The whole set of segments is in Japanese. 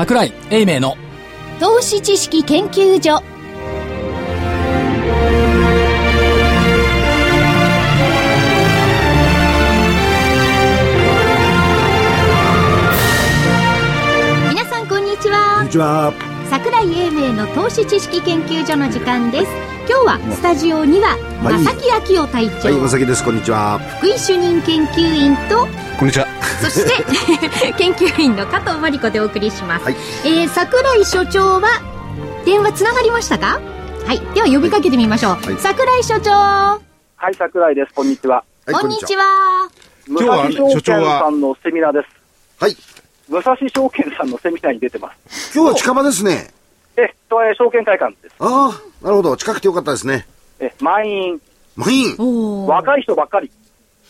桜井英明の。投資知識研究所。皆さんこんにちは。こんにちは。桜井英明の投資知識研究所の時間です今日はスタジオにははい正木昭夫隊長、はい、まさきです。こんにちは。福井主任研究員とこんにちは。そして 研究員の加藤真理子でお送りします、はいえー、桜井所長は電話つながりましたか？はいでは呼びかけてみましょう、はい桜井所長はい、桜井です。こんにちは。こんにちは武今日は所長は券さんのセミナーです。はい。武蔵証券さんのセミナーに出てます。今日は近場ですね。え、とえ証券会館です。ああ、なるほど。近くてよかったですね。え、満員、満員？若い人ばっかり。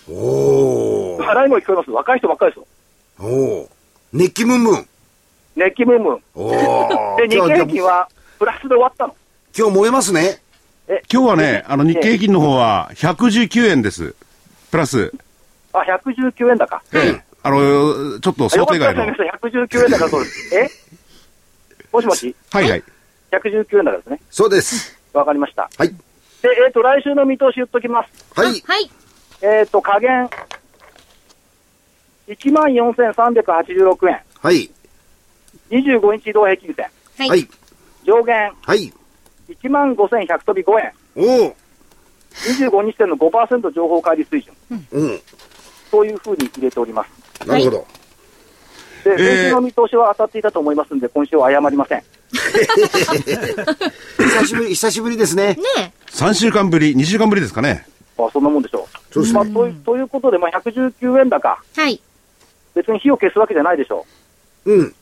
おー。払いも聞こえます。若い人ばっかりですよ。おー。熱気ムンムン。熱気ムンムン。おー。で、日経平均はプラスで終わったの。今日燃えますね。今日はね、あの日経平均の方は119円です。プラス、あ、119円高。ええあの、ちょっと想定外の。ったですね。119円高そうです。え？もしもし？はいはい。119円高ですね。そうです。わかりました。はい。で、えっ、と、来週の見通し言っときます。はい。はいえっ、と、加減、14,386円。はい。25日移動平均線。はい、はい。上限はい。15,100飛び5円。おー。25日線の5%情報乖離水準。うん。そういうふうに入れております。なるほど。で、えー先週の見通しは当たっていたと思いますんで、今週は謝りません。久しぶり、久しぶりですね。ね3週間ぶり、2週間ぶりですかね。まあ、そんなもんでしょう。そうですまあ、といということで、まあ、119円高。はい別に火を消すわけじゃないでしょうん。う。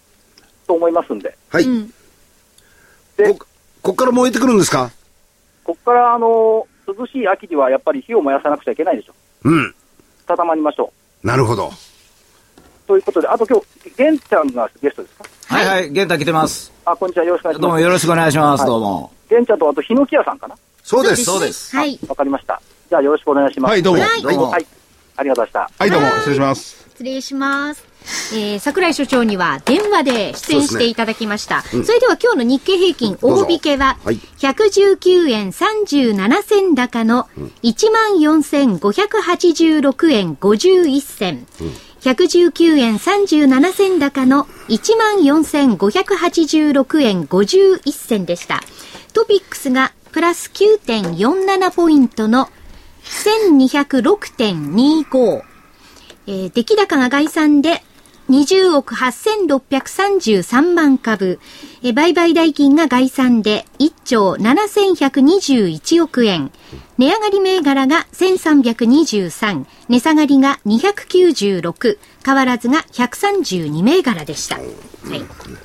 と思いますんで。はい。うんでこ、こっから燃えてくるんですか？ここから、あの涼しい秋にはやっぱり火を燃やさなくちゃいけないでしょう。うん。固まりましょなるほど。う。ということで、あと今日、玄ちゃんがゲストですか？はいはい、玄太来てます。あ、こんにちは。よろしくお願いします。どうもよろしくお願いします。はいどうも。玄ちゃんと、あと、ヒノキ屋さんかな？そうです。そうですはいわかりました。じゃあ、よろしくお願いします。はい、どうも。はいどうも。はい。ありがとうございました。はい、どうも。失礼します。失礼します。えー、桜井所長には電話で出演していただきました。そ,、れでは今日の日経平均大引けは、はい119円37銭高の14,586円51銭。119円37銭高の14,586円51銭でした。トピックスがプラス9.47ポイントの1206.25。えー出来高が概算で20億8633万株、えー売買代金が概算で1兆7121億円、値上がり銘柄が1323、値下がりが296、変わらずが132銘柄でした。はい。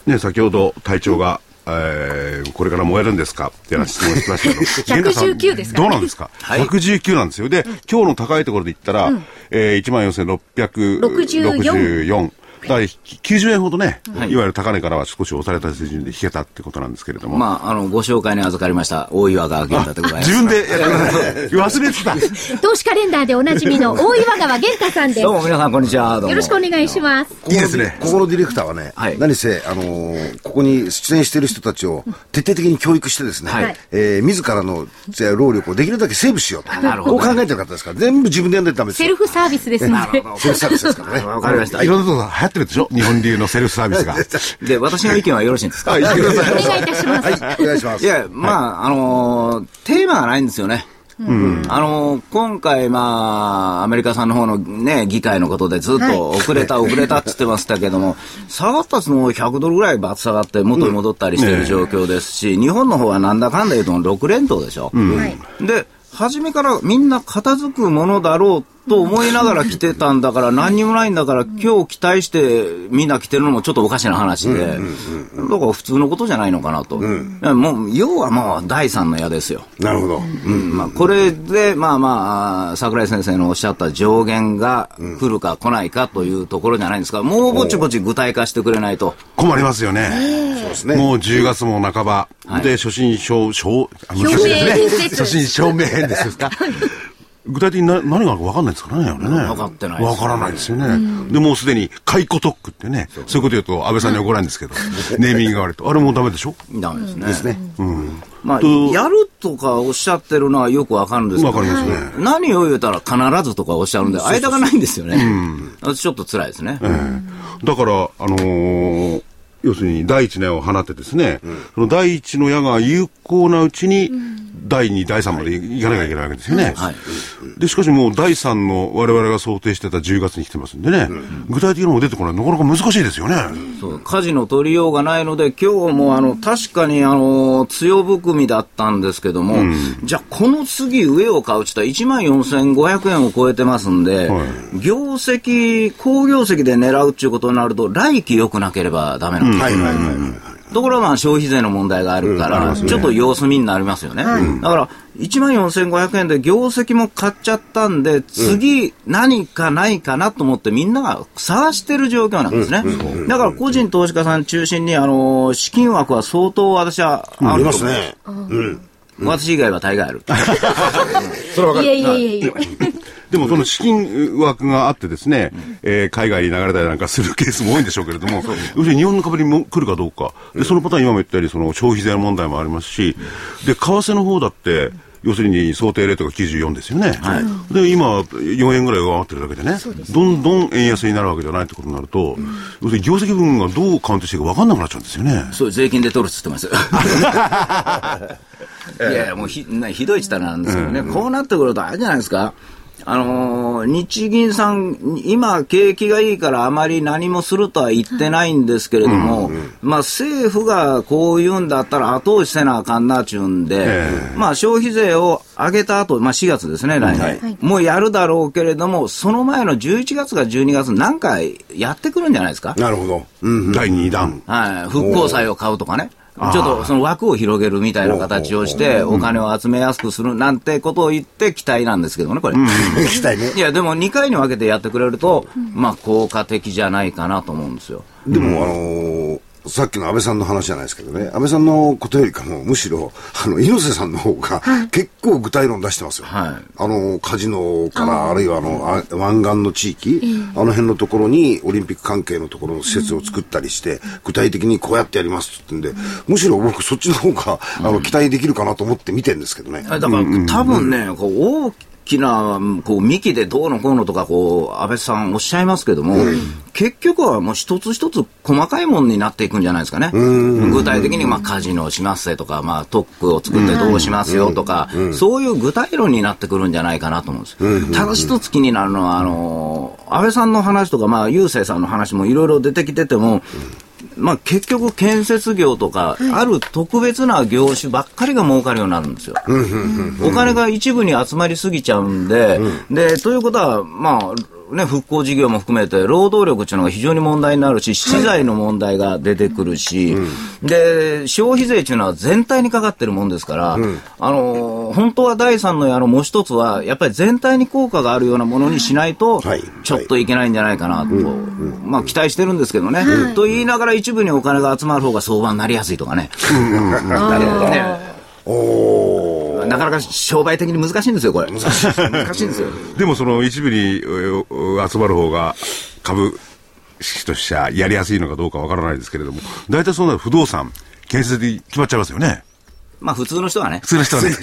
ね、先ほど隊長が、えー、これから燃えるんですか？って話質問してましたけど。119ですかどうなんですか、?119 なんですよ。で、今日の高いところで言ったら、えー、14,664。だから90円ほどね、はいい、わゆる高値からは少し押された水準で引けたってことなんですけれども。まあ、あの、ご紹介に預かりました、大岩川玄太でございます。自分でやってください。忘れてた。投資カレンダーでおなじみの 大岩川源太さんです。どうも皆さん、こんにちは。どうも。よろしくお願いします。いいですねここのディレクターはね、はい何せ、あのーここに出演している人たちを徹底的に教育してですね、はいえー自らのじゃあ労力をできるだけセーブしようと。なるほどこう考えてる方ですから、全部自分でやんないとダメですよ。セルフサービスですので。セルフサービスですからね。わかりましたい。ろんなところ流行ってるでしょ？日本流のセルフサービスが。で、私の意見はよろしいんですか？あ、言ってください。お願いいたします。はい、お願いします。いや、まあ、あのーテーマがないんですよね。あのー今回、まあ、アメリカさんの方のね、議会のことでずっと遅れた、遅れたって言ってましたけども、下がったつも100ドルぐらいバッと下がって元に戻ったりしている状況ですし、日本の方はなんだかんだ言うと6連投でしょ？はい。で、初めからみんな片付くものだろうと思いながら来てたんだから、何にもないんだから、今日期待してみんな来てるのもちょっとおかしな話で、だから普通のことじゃないのかなと。もう、要はもう第三の矢ですよ。なるほど。うんまあ、これで、まあまあ、桜井先生のおっしゃった上限が来るか来ないかというところじゃないんですか、もうぼちぼち具体化してくれないと。困りますよね。そうですね。もう10月も半ば。はいで、初心証、明演ですね。説初心証明ですか？具体的にな何があるか分かんないですからね、あれね。分かってないですね分からないですよね。で、もうすでに、解雇特区ってね、そういうこと言うと安倍さんに怒られるんですけど、ネーミングが悪いと。あれもうダメでしょ？ダメですね。ですね。まあ、とやるとかおっしゃってるのはよくわかるんですけど、わかりますね何を言うたら必ずとかおっしゃるんで、間がないんですよね。ちょっと辛いですね。だから、あのー要するに第一の矢を放ってですね、その第一の矢が有効なうちに、第二、第三までいかなきゃいけないわけですよね。はい。で、しかしもう第三の我々が想定してた10月に来てますんでね、具体的なのが出てこない。なかなか難しいですよね。そう、舵の取りようがないので、今日もあの、確かにあの、強含みだったんですけども、じゃあこの次上を買うって言ったら14,500円を超えてますんで、はい業績、好業績で狙うっていうことになると、来期良くなければダメなんですよはいはいはいはい。ところがまあ消費税の問題があるから、ちょっと様子見になりますよね。だから、1万4500円で業績も買っちゃったんで、次何かないかなと思ってみんなが探してる状況なんですね。だから個人投資家さん中心に、あの、資金枠は相当私はあありますね。うん。私以外は大概ある。それはわかる。いやいやいやいや。でもその資金枠があってですね、えー海外に流れたりなんかするケースも多いんでしょうけれども、要するに日本の株にも来るかどうか、でそのパターン今も言ったようにその消費税の問題もありますし、で、為替の方だって、要するに想定レートが94ですよね。で、今、4円ぐらい上回ってるだけでね、どんどん円安になるわけじゃないってことになると、要するに業績分がどうカウントしていいか分かんなくなっちゃうんですよね。そう、税金で取るっつってます。いやいや、もうひなひどいったらなんですけどね、こうなってくると、あれじゃないですか。あのー日銀さん、今、景気がいいからあまり何もするとは言ってないんですけれども、まあ政府がこう言うんだったら後押しせなあかんなっちゅうんで、えまあ消費税を上げた後、まあ4月ですね、来年。もうやるだろうけれども、その前の11月か12月なんかやってくるんじゃないですか。なるほど。うん。第2弾。はい、復興債を買うとかね。ちょっとその枠を広げるみたいな形をして、お金を集めやすくするなんてことを言って期待なんですけどね、これ。行きたいねい。や、でも2回に分けてやってくれると、まあ効果的じゃないかなと思うんですよ。でも、あのーさっきの安倍さんの話じゃないですけどね、安倍さんのことよりかも、むしろ、あの、猪瀬さんの方が、結構具体論出してますよ。はい。あの、カジノから、あるいはあの、あ湾岸の地域、あの辺のところに、オリンピック関係のところの施設を作ったりして、具体的にこうやってやりますって言ってんで、むしろ僕、そっちの方が、あの、期待できるかなと思って見てるんですけどね。だから、多分ね、こう大きな、こう、幹でどうのこうのとか、こう、安倍さんおっしゃいますけども、結局はもう一つ一つ細かいものになっていくんじゃないですかね。具体的に、まあ、カジノをしますせとか、まあ、特区を作ってどうしますよとか、そういう具体論になってくるんじゃないかなと思うんです。ただ一つ気になるのは、あの、安倍さんの話とか、まあ、郵政さんの話もいろいろ出てきてても、まあ、結局、建設業とか、ある特別な業種ばっかりが儲かるようになるんですよ。お金が一部に集まりすぎちゃうんで、で、ということは、まあ、ね、復興事業も含めて、労働力っていうのが非常に問題になるし、資材の問題が出てくるし、で、消費税っていうのは全体にかかってるもんですから、あの、本当は第三の矢のもう一つは、やっぱり全体に効果があるようなものにしないとはい、ちょっといけないんじゃないかなと、まあ期待してるんですけどね。と言いながら一部にお金が集まる方が相場になりやすいとかね。ねおー。なかなか商売的に難しいんですよ、これ。難しい難しいんですよ。でもその一部にえー集まる方が株式としてはやりやすいのかどうかわからないですけれども、大体そうなる不動産、建設で決まっちゃいますよね。まあ普通の人はね普。通の人はね。普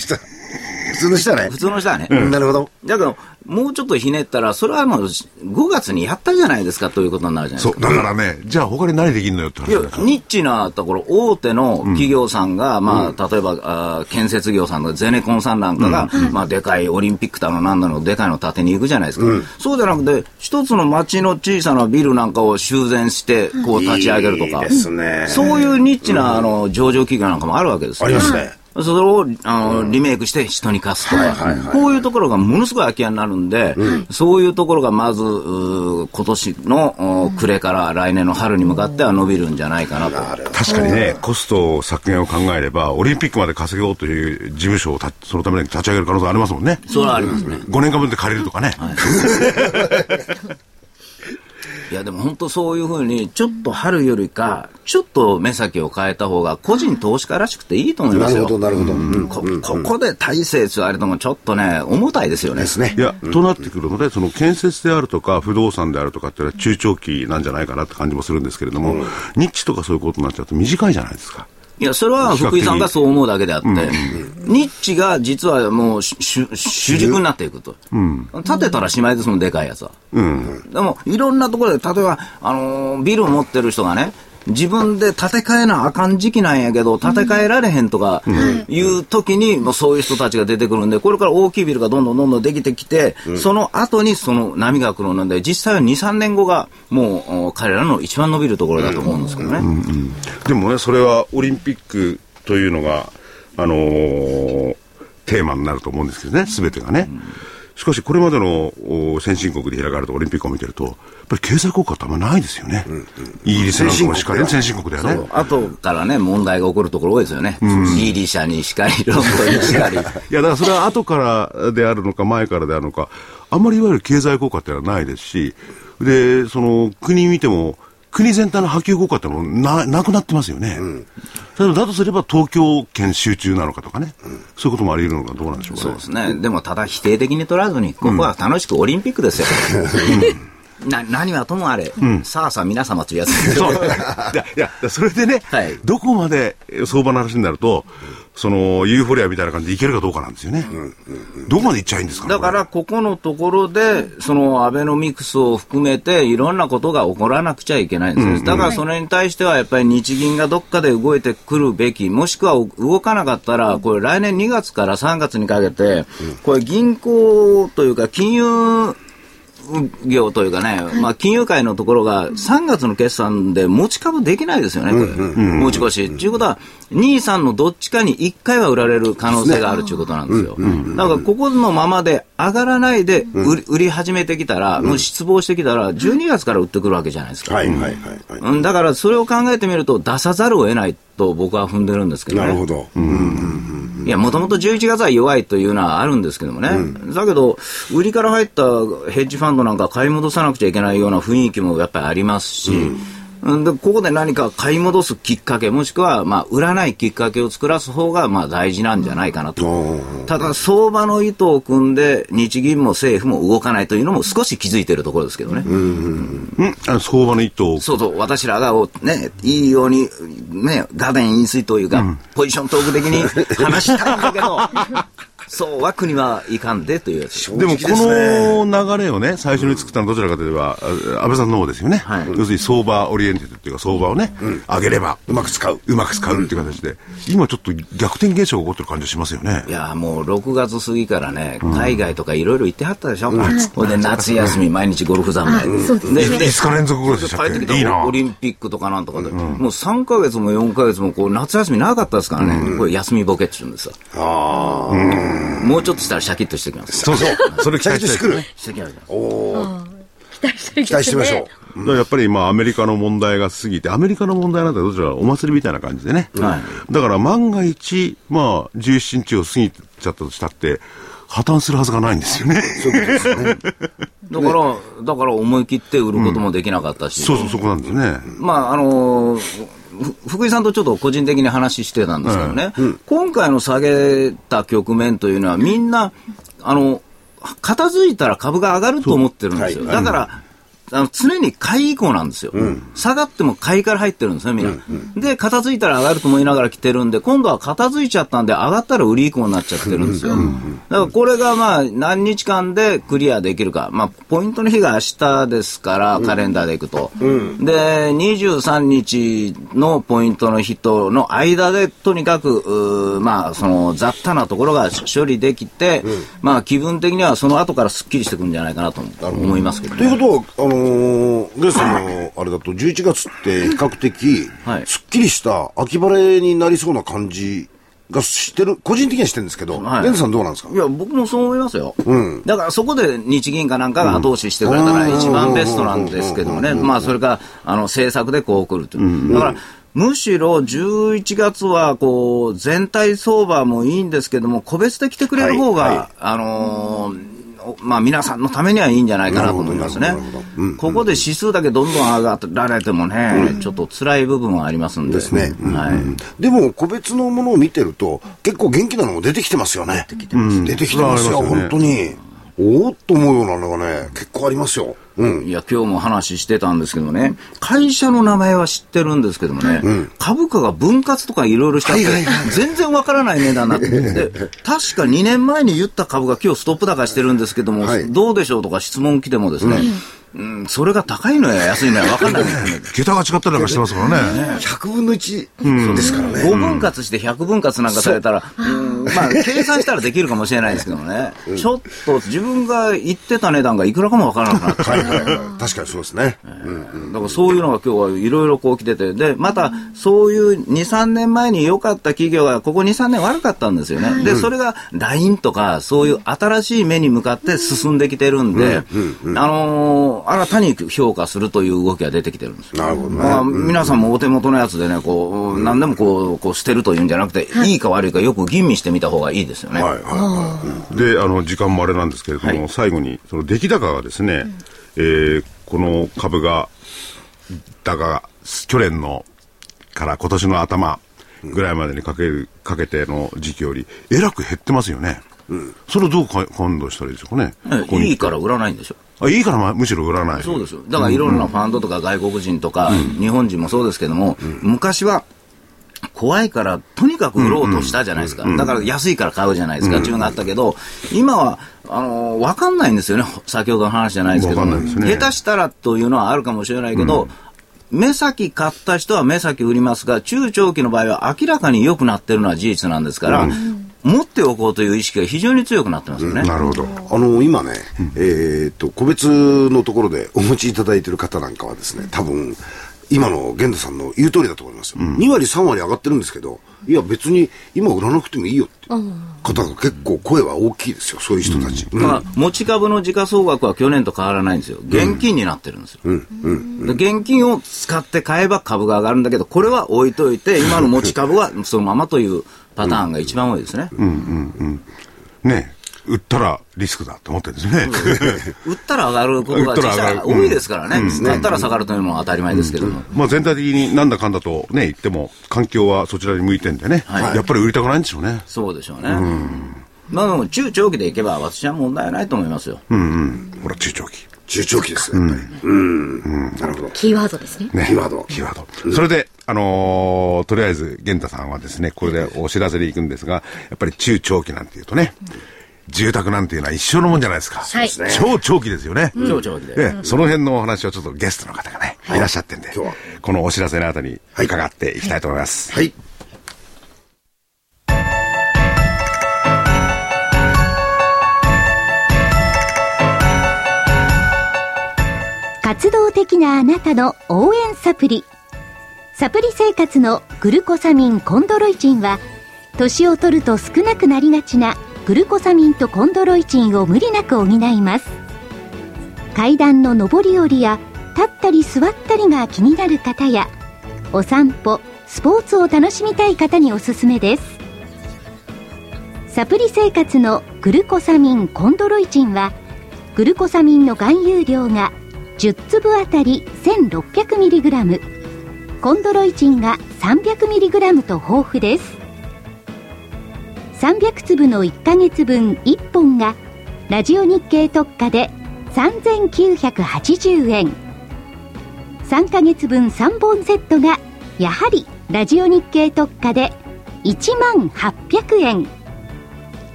通の人はね 普。通の人はね。なるほど。だけど、もうちょっとひねったら、それはもう5月にやったじゃないですかということになるじゃないですか。そう、だからね、じゃあ他に何できんのよって話いやニッチなところ、大手の企業さんが、まあ、例えば、あー建設業さんのゼネコンさんなんかが、まあ、でかいオリンピックだのなんだの、でかいの建てに行くじゃないですか。そうじゃなくて、一つの町の小さなビルなんかを修繕して、こう立ち上げるとか。いいですね。そういうニッチな、あの、上場企業なんかもあるわけですよありますね。それをあの、リメイクして人に貸すとか、こういうところがものすごい空き家になるんで、そういうところがまず、今年のお暮れから来年の春に向かっては伸びるんじゃないかなと。確かにね、コスト削減を考えれば、オリンピックまで稼ごうという事務所をたそのために立ち上げる可能性ありますもんね。それはありますね。5年間分で借りるとかね。い やでも本当そういうふうに、ちょっと春よりか、ちょっと目先を変えた方が、個人投資家らしくていいと思いますよ。なるほど、なるほど。うんこここで大勢言われてもちょっとね、重たいですよね。ですねい。や、となってくるので、その建設であるとか、不動産であるとかっていうのは中長期なんじゃないかなって感じもするんですけれども、日地とかそういうことになっちゃうと短いじゃないですか。いや、それは福井さんがそう思うだけであって、ニッチが実はもう主軸になっていくと。建てたらしまいですもん、でかいやつは。でも、いろんなところで、例えば、あのービルを持ってる人がね、自分で建て替えなあかん時期なんやけど、建て替えられへんとかい。う時に、もうそういう人たちが出てくるんで、これから大きいビルがどんどんどんどんできてきて、その後にその波が来るので、実際は2、3年後がもうお彼らの一番伸びるところだと思うんですけどね。でもね、それはオリンピックというのが、あのーテーマになると思うんですけどね、すべてがね。しかし、これまでのお先進国で開かれたオリンピックを見てると、やっぱり経済効果ってあんまないですよね。イギリスなんかもしっかりね、先進国ではね。後からね、問題が起こるところ多いですよね。ギリシャにしかり、ロンドンにしかり。いや、だからそれは後からであるのか、前からであるのか、あんまりいわゆる経済効果っていうのはないですし、で、その国見ても、国全体の波及効果ってのもななくなってますよね。ただ、だとすれば東京圏集中なのかとかね、そういうこともあり得るのかどうなんでしょうかねそうで。すね。でも、ただ否定的に取らずに、ここは楽しくオリンピックですよ。な何はともあれ、さあさあ皆様というやついや、いや、それでね、はいどこまで相場の話になると、その、ユーフォリアみたいな感じでいけるかどうかなんですよね。どこまでいっちゃいいんですかね。だから、ここのところで、そのアベノミクスを含めて、いろんなことが起こらなくちゃいけないんですよ。だから、それに対しては、やっぱり日銀がどっかで動いてくるべき、もしくは動かなかったら、これ、来年2月から3月にかけて、これ、銀行というか、金融、業というかね、まあ、金融界のところが3月の決算で持ち株できないですよね、これ。持ち越し。ということは、2、3のどっちかに1回は売られる可能性があるということなんですよ。だから、ここのままで上がらないで売り売り始めてきたら、もう失望してきたら、12月から売ってくるわけじゃないですか。はいはいはいはい。うんだから、それを考えてみると、出さざるを得ないと僕は踏んでるんですけどね。なるほど。いや、もともと11月は弱いというのはあるんですけどもね。だけど、売りから入ったヘッジファンドなんか買い戻さなくちゃいけないような雰囲気もやっぱりありますし、うんでここで何か買い戻すきっかけ、もしくは、まあ、売らないきっかけを作らす方が、まあ、大事なんじゃないかなと。ただ、相場の意図を組んで、日銀も政府も動かないというのも少し気づいているところですけどね。ん。あの相場の意図を。そうそう、私らがおね、いいように、ね、我田引水というか、ポジショントーク的に話したいんだけど、そうは国はいかんでというやつ。でもこの流れをね、最初に作ったのはどちらかといえば、あ安倍さんの方ですよね。はい。要するに相場オリエンテッドっていうか相場をね、上げればうまく使う。うまく使うっていう形で、今ちょっと逆転現象が起こってる感じがしますよね。い。やもう6月過ぎからね、海外とかいろいろ行ってはったでしょ、ほんで夏休み、毎日ゴルフ三昧。ですね。でで5日連続ぐらいでしたっ帰ってきたけいいな。らオリンピックとかなんとかで、もう3か月も4か月もこう夏休み長かったですからね、これ休みボケって言うんですよ。もうちょっとしたらシャキッとしてきます。そうそう。それ期期待しててくる。してきます期待して期待してみましょう。やっぱり今アメリカの問題が過ぎて、アメリカの問題なんてどちらかお祭りみたいな感じでね。はいだから万が一、まあ、17日を過ぎちゃったとしたって、破綻するはずがないんですよね。だから、だから思い切って売ることもできなかったし、そうそう、そこなんですね。まあ、あの福井さんとちょっと個人的に話してたんですけどね、今回の下げた局面というのは、みんな、あの、片付いたら株が上がると思ってるんですよ。だから、あの常に買い以降なんですよ、下がっても買いから入ってるんですね、みんな。で、片付いたら上がると思いながら来てるんで、今度は片付いちゃったんで、上がったら売り以降になっちゃってるんですよ。だからこれがまあ、何日間でクリアできるか。まあ、ポイントの日が明日ですから、カレンダーでいくと。で、23日のポイントの日との間で、とにかく、まあ、その雑多なところが処理できて、まあ、気分的にはその後からすっきりしてくるんじゃないかなと思いますけどね。ということは、あのー、ゲスさんのあれだと、11月って比較的、はい。すっきりした秋晴れになりそうな感じがしてる、個人的にはしてるんですけど、はい。さんどうなんですか？いや、僕もそう思いますよ。だからそこで日銀かなんかが後押ししてくれたら一番ベストなんですけどもね。まあ、それから、あの、政策でこう来るという。だから、むしろ11月は、こう、全体相場もいいんですけども、個別で来てくれる方が、はい。はい。あのーおまあ皆さんのためにはいいんじゃないかなと思いますねうん。ここで指数だけどんどん上がられてもね、ちょっと辛い部分はありますんで。ですね。うんはい。でも、個別のものを見てると、結構元気なのも出てきてますよね。出てきてます。出てきてますよ、本当に。おおっと思うようなのがね、結構ありますよ。うん。いや、今日も話してたんですけどね、会社の名前は知ってるんですけどもね、株価が分割とかいろいろしちゃって、全然わからない値段になって確か2年前に言った株が今日ストップ高してるんですけども、はい。どうでしょうとか質問来てもですね、うん、それが高いのや安いのやわかんない。桁が違ったりなんかしてますからね。100分の1ですからね。5分割して100分割なんかされたら、うんまあ、計算したらできるかもしれないですけどね、ちょっと自分が言ってた値段がいくらかもわからなくなって。確かにそうですね。だからそういうのが今日はいろいろこう来てて、で、またそういう2、3年前に良かった企業がここ2、3年悪かったんですよね。で、それが LINE とかそういう新しい目に向かって進んできてるんで、あのー新たに評価するという動きが出てきてるんですよ。なるほどね。まあ、皆さんもお手元のやつでね、こう、何でもこう、こう捨てるというんじゃなくて、い。いか悪いかよく吟味してみた方がいいですよね。はいはいはで、あの、時間もあれなんですけれども、最後に、その出来高がですね、えーこの株が、高が、去年のから今年の頭ぐらいまでにかける、かけての時期より、えらく減ってますよね。それをどうか感動したらいいですかね。ここに。いいから売らないんでしょ。あいいからまむしろ売らない。そうですよ。だからいろんなファンドとか外国人とか、日本人もそうですけども、昔は、怖いから、とにかく売ろうとしたじゃないですか。だから安いから買うじゃないですか。っていうのがあったけど、今は、あのーわかんないんですよね。先ほどの話じゃないですけど。ね下手したらというのはあるかもしれないけど、目先買った人は目先売りますが、中長期の場合は明らかに良くなってるのは事実なんですから、持っておこうという意識が非常に強くなってますよね。なるほど。い。あの、今ね、えっと、個別のところで お持ちいただいてる方なんかはですね、多分、今の玄太さんの言う通りだと思いますよ。2割、3割上がってるんですけど、いや別に今売らなくてもいいよって方が結構声は大きいですよ、そういう人たち。うんだから持ち株の時価総額は去年と変わらないんですよ。現金になってるんですよ。で現金を使って買えば株が上がるんだけど、これは置いといて、今の持ち株はそのままというパターンが一番多いですね。ね売ったらリスクだと思ってるんですね。売ったら上がることが多いですからね。買ったら下がるというのは当たり前ですけども。まあ全体的になんだかんだとね、言っても、環境はそちらに向いてんでね、はいやっぱり売りたくないんでしょうね。そうでしょうね。まあでも中長期でいけば私は問題ないと思いますよ。ほら、中長期。中長期ですよ、やっぱり。うん。なるほど。キーワードですね。ね。キーワードキーワード。それで、あのーとりあえず、玄太さんはですね、これでお知らせで行くんですが、やっぱり中長期なんていうとね、住宅なんていうのは一生のもんじゃないですか。はい超長期ですよね。超長期で。ええその辺のお話をちょっとゲストの方がね、いらっしゃってんで今日は、このお知らせのあたり伺っていきたいと思います。はい。活動的なあなたの応援サプリ。サプリ生活のグルコサミンコンドロイチンは、年を取ると少なくなりがちなグルコサミンとコンドロイチンを無理なく補います。階段の上り下りや立ったり座ったりが気になる方や、お散歩、スポーツを楽しみたい方におすすめです。サプリ生活のグルコサミンコンドロイチンは、グルコサミンの含有量が10粒あたり 1600mg コンドロイチンが 300mg と豊富です。300粒の1ヶ月分1本がラジオ日経特価で3980円3ヶ月分3本セットがやはりラジオ日経特価で1万800円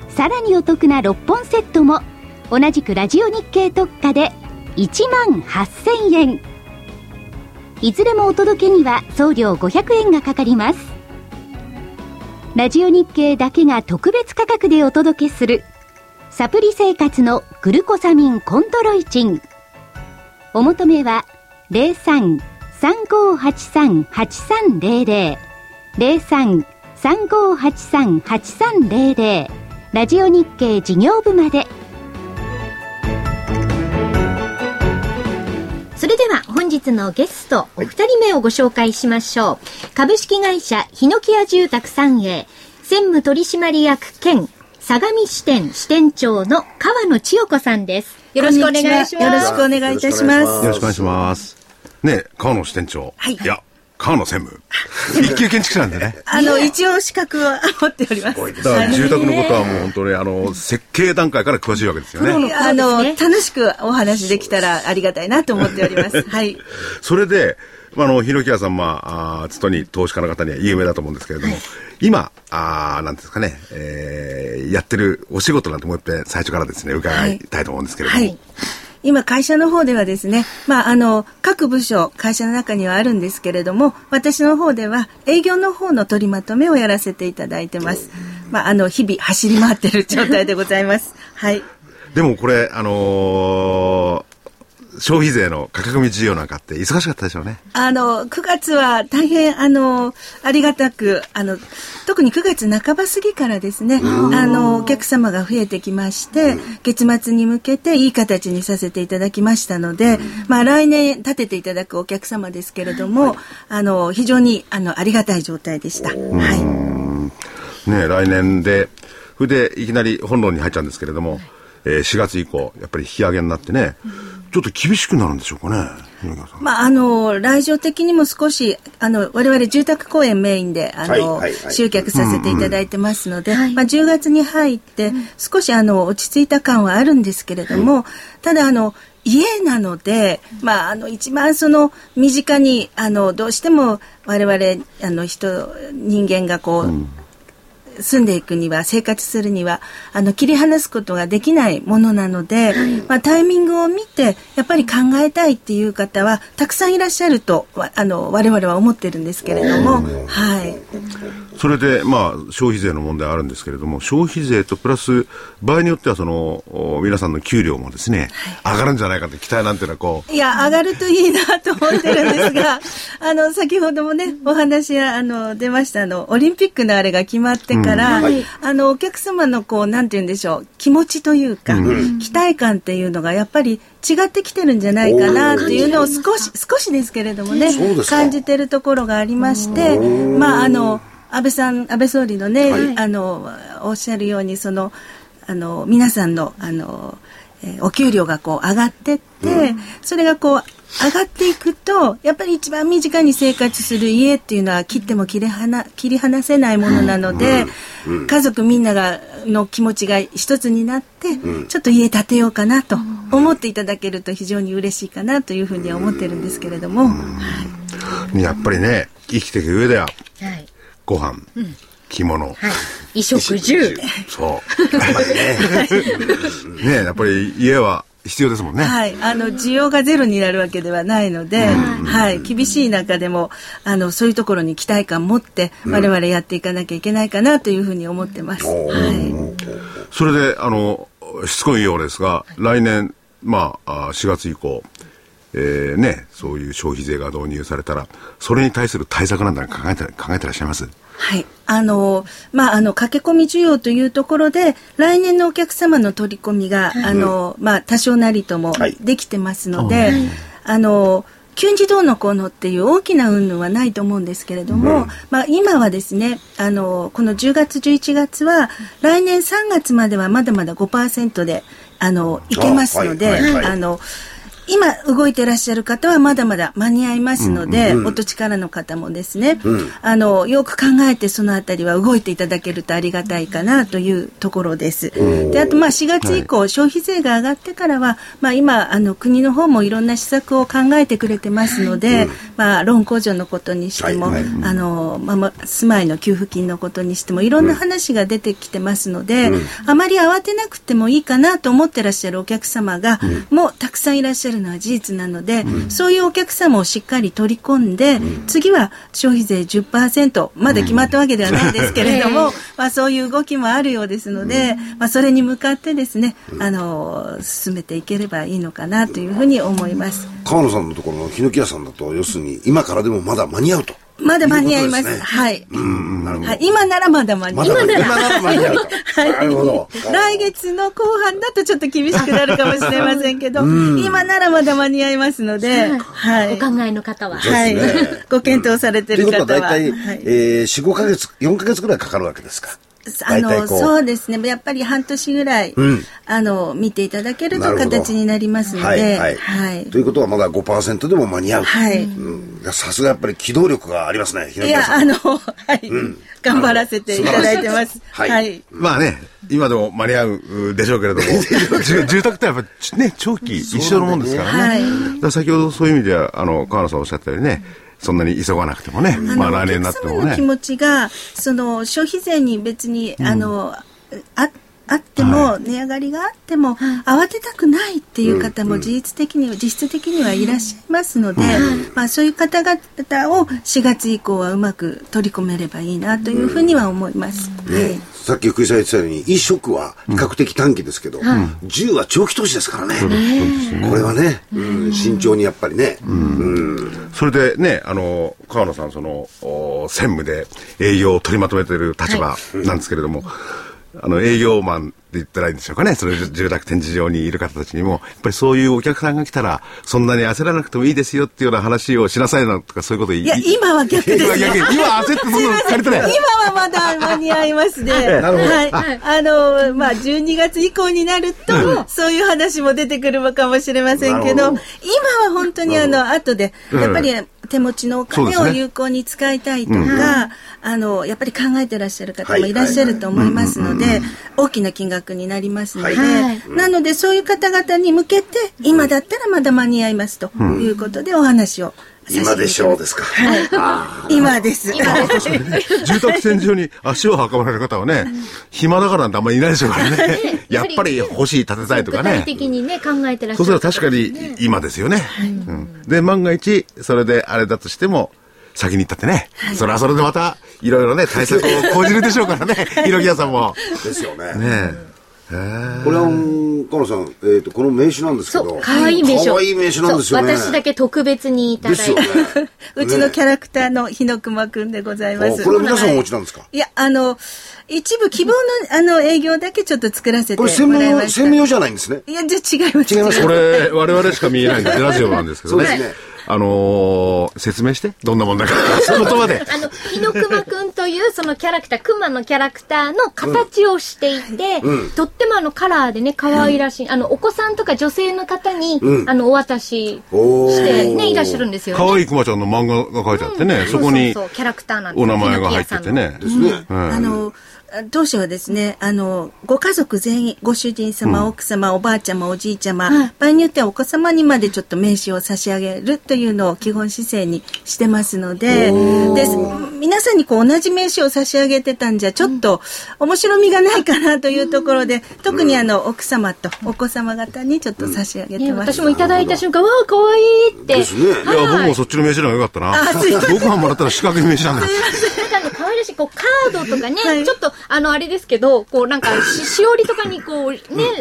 さらにお得な6本セットも同じくラジオ日経特価で1万8000円。いずれもお届けには送料500円がかかります。ラジオ日経だけが特別価格でお届けするサプリ生活のグルコサミンコンドロイチン。お求めは03-3583-8300 03-3583-8300ラジオ日経事業部まで。日のゲスト、お二人目をご紹介しましょう。株式会社ヒノキヤ住宅三栄、専務取締役兼相模支店支店長の川野千代子さんです。よろしくお願いします。よろしくお願いいたします。よろしくお願いします。ね川野支店長。はいいや、川野専務。一級建築士なんでね。あの、一応資格は持っております。だから住宅のことはもう本当にあの、設計段階から詳しいわけですよね。あの、楽しくお話できたらありがたいなと思っております。はい。それで、まあ、あの、ひろきやさん、まあ、あーつとに投資家の方には有名だと思うんですけれども、今、あーなんていうんですかね、えーやってるお仕事なんてもう一遍最初からですね、伺いたいと思うんですけれども。はい。今、会社の方ではですね、まあ、あの、各部署、会社の中にはあるんですけれども、私の方では営業の方の取りまとめをやらせていただいてます。まあ、あの、日々走り回ってる状態でございます。はい。でもこれ、あのー消費税の価格未需要なんかって忙しかったでしょうね。あの、9月は大変、あの、ありがたく、あの、特に9月半ば過ぎからですね、あの、お客様が増えてきまして、月末に向けていい形にさせていただきましたので、まあ、来年立てていただくお客様ですけれども、あの、非常に、あの、ありがたい状態でした。はい。ね、来年で、それでいきなり本論に入っちゃうんですけれども、えー4月以降、やっぱり引き上げになってね、ちょっと厳しくなるんでしょうかね。まあ、あの、来場的にも少し、あの、我々住宅公演メインで、あの、はいはいはい。集客させていただいてますので、はいまあ、10月に入って、少しあの、落ち着いた感はあるんですけれども、ただあの、家なので、まあ、あの、一番その、身近に、あの、どうしても我々、あの、人、人間がこう、住んでいくには生活するにはあの切り離すことができないものなので、まあ、タイミングを見てやっぱり考えたいっていう方はたくさんいらっしゃるとわあの我々は思ってるんですけれども、はい、それで、まあ、消費税の問題あるんですけれども、消費税とプラス、場合によっては、その、お皆さんの給料もですね、上がるんじゃないかって期待なんていうのは、こう、いや上がるといいなと思ってるんですが あの先ほどもねお話あの出ましたあのオリンピックのあれが決まってから、あのお客様のこうなんて言うんでしょう気持ちというか、期待感っていうのがやっぱり違ってきてるんじゃないかなっていうのを少し少しですけれどもね感じてるところがありましてまああの安倍さん安倍総理のね、あのおっしゃるようにそのあの皆さんのあの、えーお給料がこう上がってって、それがこう上がっていくとやっぱり一番身近に生活する家っていうのは切っても切り離切り離せないものなので、家族みんながの気持ちが一つになって、ちょっと家建てようかなと思っていただけると非常に嬉しいかなというふうには思ってるんですけれども、やっぱりね、生きていく上では、はい。ご飯、着物、はい。衣食住。そう。ね。やっぱり家は必要ですもんね。はい、あの需要がゼロになるわけではないので、はい、厳しい中でもあのそういうところに期待感持って我々やっていかなきゃいけないかなというふうに思ってます。はい、それで、あの、しつこいようですが、来年、まあ、あ4月以降、えーね、そういう消費税が導入されたら、それに対する対策なんだ考えて、考えてらっしゃいます？はい。あの、まあ、あの、駆け込み需要というところで、来年のお客様の取り込みが、あの、まあ、多少なりともはい。できてますので、あの、急にどうのこうのっていう大きな云々はないと思うんですけれども、まあ、今はですね、あの、この10月、11月は、来年3月まではまだまだ5%で、あの、いけますので、あはい。はい。はい。あの、今動いてらっしゃる方はまだまだ間に合いますので、お土地からの方もですね、あのよく考えてそのあたりは動いていただけるとありがたいかなというところです。であとまあ4月以降、消費税が上がってからは、まあ、今あの国の方もいろんな施策を考えてくれてますので、まあ、ローン控除のことにしても、はいはい。あのまあまあ、住まいの給付金のことにしてもいろんな話が出てきてますので、あまり慌てなくてもいいかなと思ってらっしゃるお客様が、もうたくさんいらっしゃるのは事実なので、そういうお客様をしっかり取り込んで、次は消費税10%まだ決まったわけではないですけれども、まあ、そういう動きもあるようですので、まあ、それに向かってですね、あの進めていければいいのかなというふうに思います。川野さんのところのヒノキ屋さんだと、要するに今からでもまだ間に合うと。まだ間に合います。はい。今ならまだ間に合います。まだ今なら間に合。なるほど。来月の後半だとちょっと厳しくなるかもしれませんけど、今ならまだ間に合いますので、はい。お考えの方は。はい。ご検討されてということはる方は。大体、はいえー、4、5ヶ月、4ヶ月ぐらいかかるわけですか。あの、そうですね。やっぱり半年ぐらい、んあの、見ていただけると形になりますので、はいはいはいということはまだ5%でも間に合う。さすがやっぱり機動力がありますね、いや。あの、はい、頑張らせていただいてます。はいはい。まあね、今でも間に合うでしょうけれども、住住宅ってやっぱりね、長期一緒のもんですからね。はいだから先ほどそういう意味では、あの、川野さんおっしゃったようにね、そんなに急がなくてもね、まあ来年になってもね。気持ちが、その消費税に別に、あの、ああっても、値上がりがあっても、慌てたくないっていう方も事実的には、実質的にはいらっしゃいますので、まあそういう方々を4月以降はうまく取り込めればいいなというふうには思います。ね、さっき福井さん言ってたように、飲食は比較的短期ですけど、銃は長期投資ですからね。これはね、うん慎重にやっぱりね。うん。それでね、あの、川野さん、その、お専務で営業を取りまとめている立場なんですけれども、あの、営業マンって言ったらいいんでしょうかね。その住宅展示場にいる方たちにも、やっぱりそういうお客さんが来たら、そんなに焦らなくてもいいですよっていうような話をしなさいなとか、そういうこと言いや、今は逆ですよ。今今焦ってそんなの借りてない。今はまだ間に合いますね。なるほどはい。あの、まあ、12月以降になると、そういう話も出てくるかもしれませんけど、なるほ今は本当にあの、後で、やっぱり手持ちのお金を有効に使いたいとか、あの、やっぱり考えてらっしゃる方もいらっしゃると思いますので、大きな金額になりますので、はい。なのでそういう方々に向けて、今だったらまだ間に合いますということでお話を今でしょうですか。はい。今です。住宅戦場に足を運ばれる方はね、暇だからなんてあんまりいないでしょうからね。やっぱり欲しい、建てたいとか具体ね。的にね、考えてらっしゃる。そうすれば確かに今ですよね。うんで、万が一、それであれだとしても、先に行ったってね、それはそれでまた、いろいろね、対策を講じるでしょうからね、ひろき屋さんも。ですよね。ねこれは、うん河野さん、えっ、と、この名刺なんですけど。そう、可愛い名刺を。可愛い名刺なんですよね。私だけ特別にいただいて。ね。うちのキャラクターの日の熊くんでございます。あこれ皆さんお持ちなんですか？いや、あの、一部希望の、あの、営業だけちょっと作らせてもこれ専門用、らいました。専門用じゃないんですね。いや、じゃあ違います。違いますこれ、我々しか見えないんで、ラジオなんですけどね。そうですねあのー説明して、どんなもんだか。その言葉で。あの、日の熊くんというそのキャラクター、熊のキャラクターの形をしていて、とってもあのカラーでね、可愛らしい、あの、お子さんとか女性の方に、あの、お渡ししてね、いらっしゃるんですよね。可愛い熊ちゃんの漫画が書いてあってね、そこにそうそうそうキャラクターなんですお名前が入っててね。ですね。あの、当初はですね、あの、ご家族全員、ご主人様、奥様、おばあちゃま、おじいちゃま、場合によってはお子様にまでちょっと名刺を差し上げるというのを基本姿勢にしてますので、で皆さんにこう同じ名刺を差し上げてたんじゃ、ちょっと面白みがないかなというところで、特にあの、奥様とお子様方にちょっと差し上げね、てます。私もいただいた瞬間、わあ、可愛いって。ですね。いや、僕もそっちの名刺の方が良かったな。僕がもらったら四角い名刺なんだよ。なんかあの可愛らしい、こう、カードとかね、はいちょっと、あの、あれですけど、こう、なんか、し、しおりとかにこう、ね、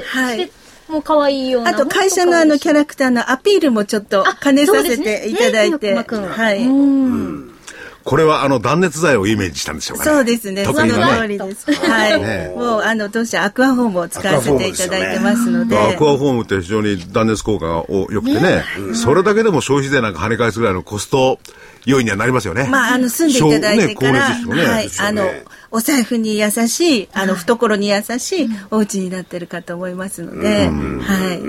はいして、もう可愛いような。あと会社のあのキャラクターのアピールもちょっと兼ねさせていただいて、ねねはい。これはあの断熱材をイメージしたんでしょうかね。そうですね。その通りです。はい。ねもうあの当社アクアホームを使わせていただいてますので。アクアホームって非常に断熱効果が良くてね、それだけでも消費税なんか跳ね返すぐらいのコスト要因にはなりますよね。まあ、あの、住んでいただいてから、ねねはいあのね、お財布に優しい、あの、懐に優しいお家になってるかと思いますので、はい。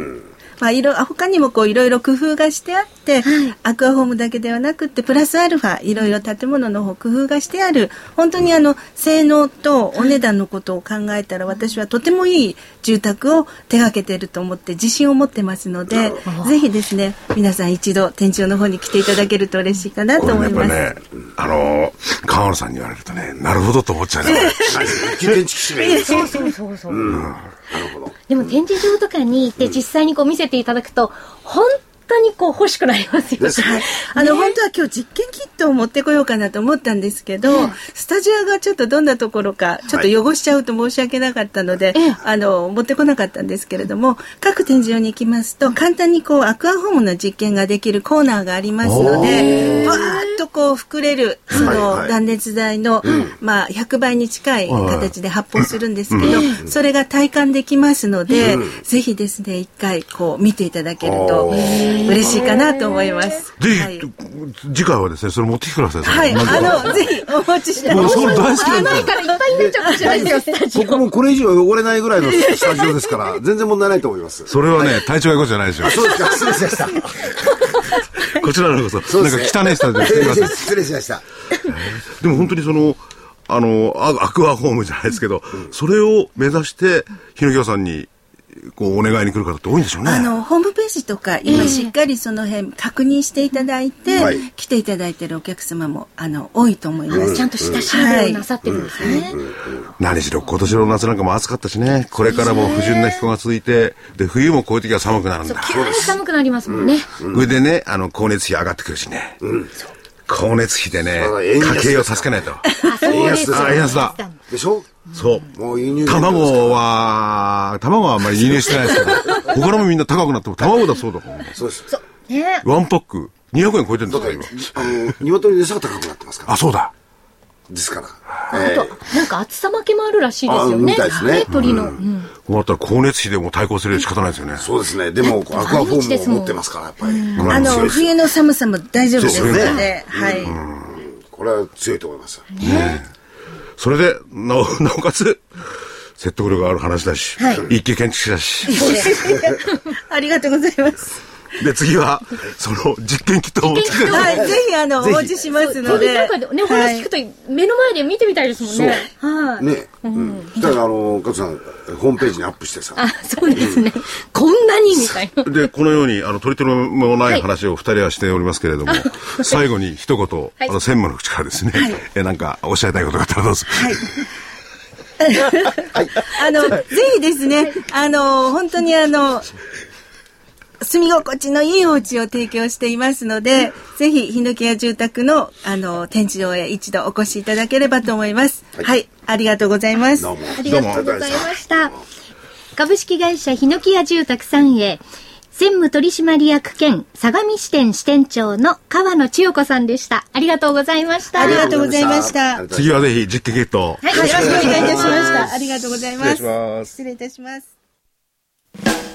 まあ、いろ、他にもこう、いろいろ工夫がしてあって、アクアホームだけではなくって、プラスアルファ、いろいろ建物の方工夫がしてある、本当にあの、性能とお値段のことを考えたら、私はとてもいい住宅を手掛けていると思って、自信を持ってますので、ぜひですね、皆さん一度、店長の方に来ていただけると嬉しいかなと思います。ね、あのー、川野さんに言われるとね、なるほどと思っちゃうね。一見知識ないです。そうそうそうそう。なるほど。でも展示場とかに行って実際にこう見せていただくと、本当にこう欲しくなりますよね。はい。あの、本当は今日実験キットを持ってこようかなと思ったんですけど、スタジオがちょっとどんなところか、ちょっと汚しちゃうと申し訳なかったので、ええ。あの、持ってこなかったんですけれども、各展示場に行きますと、簡単にこう、アクアホームの実験ができるコーナーがありますので、わーっとこう膨れるそはいはい。の断熱材の、まあ100倍に近い形で発泡するんですけど、それが体感できますので、ぜひですね一回こう見ていただけると嬉しいかなと思います。ぜひ、はい次回はですね、それ持ってきてください。はい、まずあのぜひお持ちしたいもうそれ大好きなんですよ。前からいっぱいになっちゃうかもしれないですよ、スタジオ。ここもこれ以上汚れないぐらいのスタジオですから、全然問題ないと思います。それはね、体調がいいことじゃないですよ。そうですか、失礼しました。こちらのこそ、なんかそうですね汚いスタジオすみません。失礼しました。でも本当にその、あの、アアクアホームじゃないですけど、それを目指して、日野京さんに、こう、お願いに来る方って多いんでしょうね。あのホームページとか今しっかりその辺確認していただいて、はい。来ていただいてるお客様もあの多いと思います。ちゃんと下調べをなさってるんですね。何しろ今年の夏なんかも暑かったしね、これからも不順な気候が続いて、で、冬もこういう時は寒くなるんだ。急に寒くなりますもんね。それでね、あの、光熱費上がってくるしね。光熱費でね家計を助けないと。あ、そうですあ円安だでしょ？そう。もう輸入卵は、卵はあんまり輸入してないですけど、他のもみんな高くなっても卵だそうだもんね。そうです。ねワンパック200円超えてるんでだすか、今。あの、鶏の餌が高くなってますから。あ、そうだ。ですから。あえと、なんか暑さ負けもあるらしいですよあね。みたいですね鳥の。うんこうなったら光熱費でも対抗するより仕方ないですよね。そうですね。でも、アクアフォームを持ってますから、やっぱり。あの。冬の寒さも大丈夫ですのそうですで、はい。これは強いと思います。それで、なお、なおかつ、説得力がある話だし、一級建築士だし。ありがとうございます。で、次は、その、実験キットを持ってはい、ぜひあのお持ちしますので。なんかね、お話聞くと目の前で見てみたいですもんね。はい。ね。うん。だから、あの、加藤さん、ホームページにアップしてさ。あ、そうですね。こんなにみたいな。で、このように、あの、取り留めもない話を二人はしておりますけれども、最後に一言、あの、専務の口からですね、え、なんか、おっしゃりたいことがあったらどうぞ。あの、ぜひですね、あの、本当にあの、住み心地のいいお家を提供していますので、ぜひ、ヒノキ屋住宅の、あの、展示場へ一度お越しいただければと思います。はい、ありがとうございます。どうも。ありがとうございました。株式会社ヒノキ屋住宅さんへ、専務取締役兼相模支店支店長の川野千代子さんでした。ありがとうございました。ありがとうございました。はい、次はぜひ実験キットを。よろしくお願いいたしました。ありがとうございます。失礼します失礼いたします。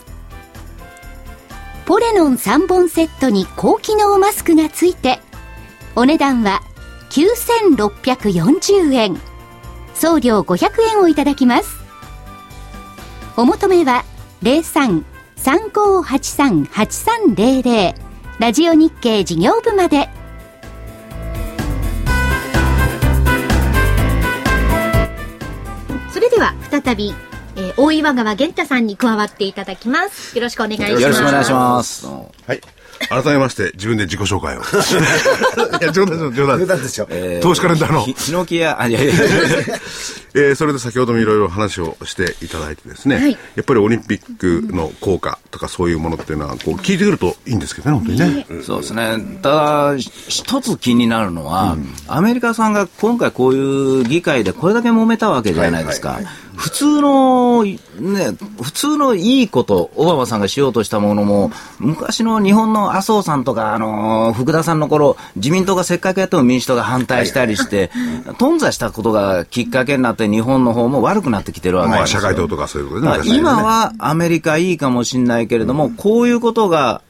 ポレノン3本セットに高機能マスクがついてお値段は9640円。送料500円をいただきます。お求めは03-3583-8300ラジオ日経事業部まで。それでは再び、えー大岩川源太さんに加わっていただきますよろしくお願いしますよろしくお願いします。はい。改めまして、自分で自己紹介を。いや、冗談です、冗談です。でしょ。投資カレンダーのひ、ヒノキ屋、あ、いやいや えーそれで先ほどもいろいろ話をしていただいてですね、はいやっぱりオリンピックの効果とかそういうものっていうのは、こう、聞いてくるといいんですけどね、本当にね。そうですね。ただ、一つ気になるのは、アメリカさんが今回こういう議会でこれだけ揉めたわけじゃないですか。普通の、ね、普通のいいこと、オバマさんがしようとしたものも、昔の日本の麻生さんとか、あの、福田さんの頃、自民党がせっかくやっても民主党が反対したりして、頓挫したことがきっかけになって、日本の方も悪くなってきてるわけです社会党とかそういうことね。今はアメリカいいかもしれないけれども、こういうことが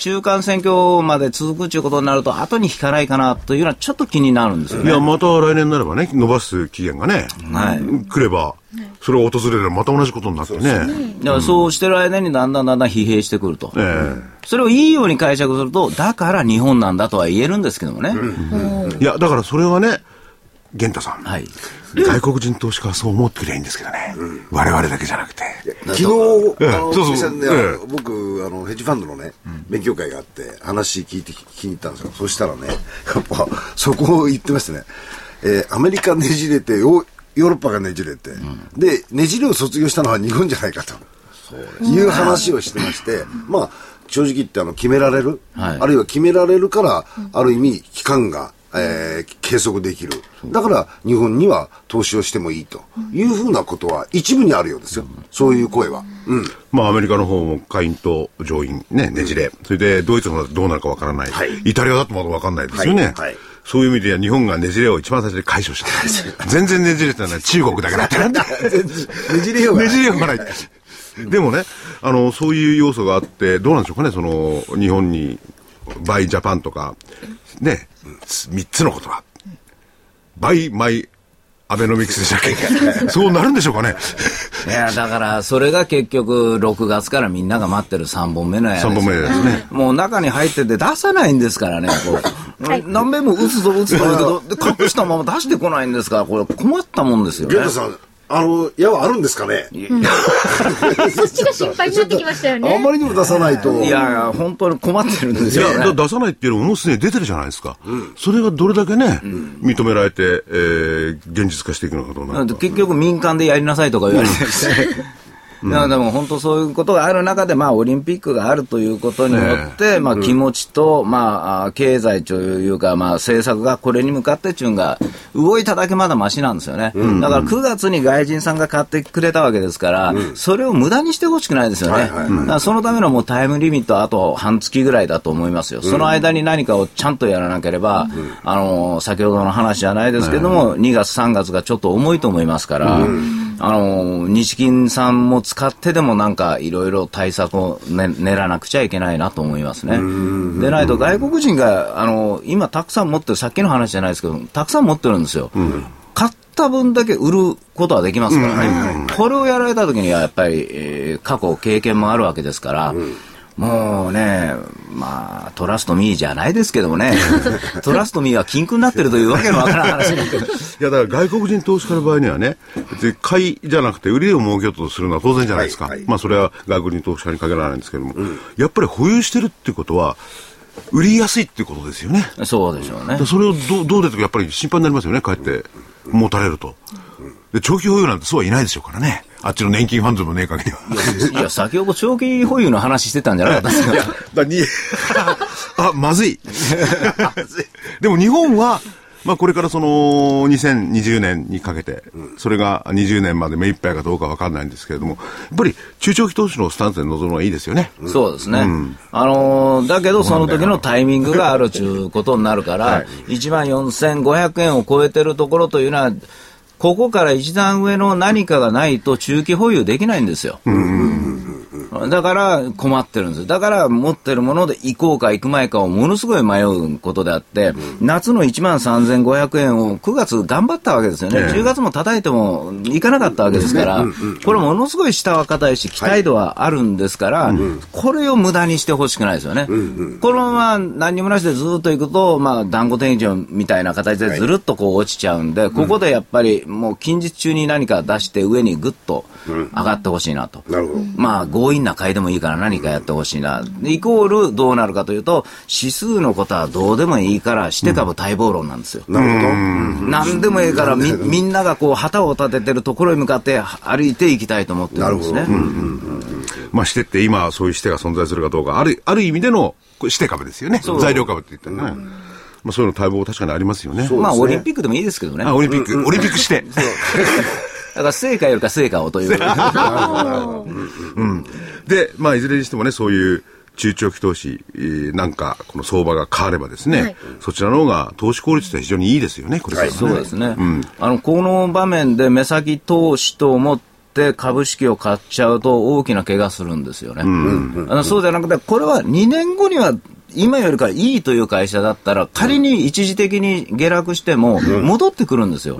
中間選挙まで続くということになると、後に引かないかなというのは、ちょっと気になるんですよね。いや、また来年になればね、伸ばす期限がね、はい、来れば、それを訪れればまた同じことになってね。だからそうしてる間にだんだんだんだん疲弊してくると。えー、それをいいように解釈すると、だから日本なんだとは言えるんですけどもね。うん、いや、だからそれはね、源太さん。はい。外国人投資家はそう思ってくれいいんですけどね、うん、我々だけじゃなくて。昨日、あの、そうそう。ね、僕、あの、ヘッジファンドのね、勉強会があって、話聞いて、聞きに行ったんですよ。そしたらね、やっぱ、そこを言ってましてね、えー、アメリカねじれて、ヨーロッパがねじれて、うん、で、ねじれを卒業したのは日本じゃないかと。いう話をしてまして、まあ、正直言ってあの決められる、はい、あるいは決められるから、ある意味、期間がえー、計測できる。だから日本には投資をしてもいいというふうなことは一部にあるようですよ。そういう声は。うん。まあアメリカの方も下院と上院ね、ねじれ。それでドイツのどうなるかわからない。はい、イタリアだとまだわかんないですよね。はい、はいそういう意味では日本がねじれを一番最初に解消した。全然ねじれてのは中国だけだって。ねじれようがない。ねじれようがない。でもね、あの、そういう要素があって、どうなんでしょうかね、その、日本に、バイジャパンとか、ね、三つの言葉。 Buy、my、Abenomics でしたっけ？そうなるんでしょうかね？いや、だから、それが結局、6月からみんなが待ってる3本目のやつ、3本目ですね。もう中に入ってて出さないんですからね、こう。はい、何遍も打つぞ打つぞ言うけど、で、隠したまま出してこないんですから、これ困ったもんですよね。あの、矢はあるんですかね、うん、そっちが心配になってきましたよね。あんまりにも出さないと。いやいや、本当に困ってるんですよ、ね、いや、出さないっていうのももうすでに出てるじゃないですか。うん、それがどれだけね、うん、認められて、えー、現実化していくのかどうな結局民間でやりなさいとか言われて、いやでも本当そういうことがある中で、まあ、オリンピックがあるということによって、まあ、気持ちと、まあ、経済というか、まあ、政策がこれに向かってっていうのが、動いただけまだましなんですよね。だから9月に外人さんが買ってくれたわけですから、それを無駄にしてほしくないですよね。そのためのもうタイムリミットあと半月ぐらいだと思いますよ。その間に何かをちゃんとやらなければ、あの、先ほどの話じゃないですけども、2月3月がちょっと重いと思いますから、あの、日銀さんも使ってでもなんかいろいろ対策を、ね、練らなくちゃいけないなと思いますね。でないと外国人が、あの、今たくさん持ってる、さっきの話じゃないですけど、たくさん持ってるんですよ。買った分だけ売ることはできますからね。これをやられた時にはやっぱり、えー、過去経験もあるわけですから、もうね、まあ、トラストミーじゃないですけどもね、トラストミーは禁句になってるというわけのわからん話だけど。いや、だから外国人投資家の場合にはね、別に買いじゃなくて売りを儲けようとするのは当然じゃないですか。はいはい、まあ、それは外国人投資家に限らないんですけども、うん、やっぱり保有してるってことは、売りやすいってことですよね。そうでしょうね。それをどどうでとかやっぱり心配になりますよね、帰って持たれると。で、長期保有なんてそうはいないでしょうからね。あっちの年金ファンドのねえ限りは。いや、先ほど長期保有の話してたんじゃなかったですか。いや、だに、あ、まずい。でも日本は、まあこれからその2020年にかけて、それが20年まで目いっぱいかどうかわかんないんですけれども、やっぱり中長期投資のスタンスで臨むのはいいですよね。そうですね。うん、あのー、だけどその時のタイミングがあるということになるから、はい、1万4500円を超えてるところというのは、ここから一段上の何かがないと中期保有できないんですよ。だから困ってるんです。だから持ってるもので行こうか行く前かをものすごい迷うことであって、夏の1万3500円を9月頑張ったわけですよね。10月も叩いてもいかなかったわけですから、これものすごい下は硬いし、期待度はあるんですから、これを無駄にしてほしくないですよね。このまま何にもなしでずっと行くと、まあ、団子天井みたいな形でずるっとこう落ちちゃうんで、ここでやっぱりもう近日中に何か出して上にぐっと上がってほしいなと。なるほど。まあ、強引な買いでもいいから何かやってほしいな。イコールどうなるかというと、指数のことはどうでもいいから、して株待望論なんですよ。なるほど。何でもいいからみ、みんながこう、旗を立ててるところに向かって歩いていきたいと思ってるんですね。まあ、してって今、そういうしてが存在するかどうか、ある、ある意味でのして株ですよね。材料株って言ったらね。まあ、そういうの待望確かにありますよね。まあ、オリンピックでもいいですけどね。あ、オリンピック、オリンピックして。だから成果よりか成果をという。うん。で、まあ、いずれにしてもね、そういう中長期投資、えーなんか、この相場が変わればですね、はいそちらの方が投資効率としては非常にいいですよね、これからねそうですね。あの、この場面で目先投資と思って株式を買っちゃうと大きな怪我するんですよね。あのそうじゃなくて、これは2年後には今よりかいいという会社だったら、仮に一時的に下落しても戻ってくるんですよ。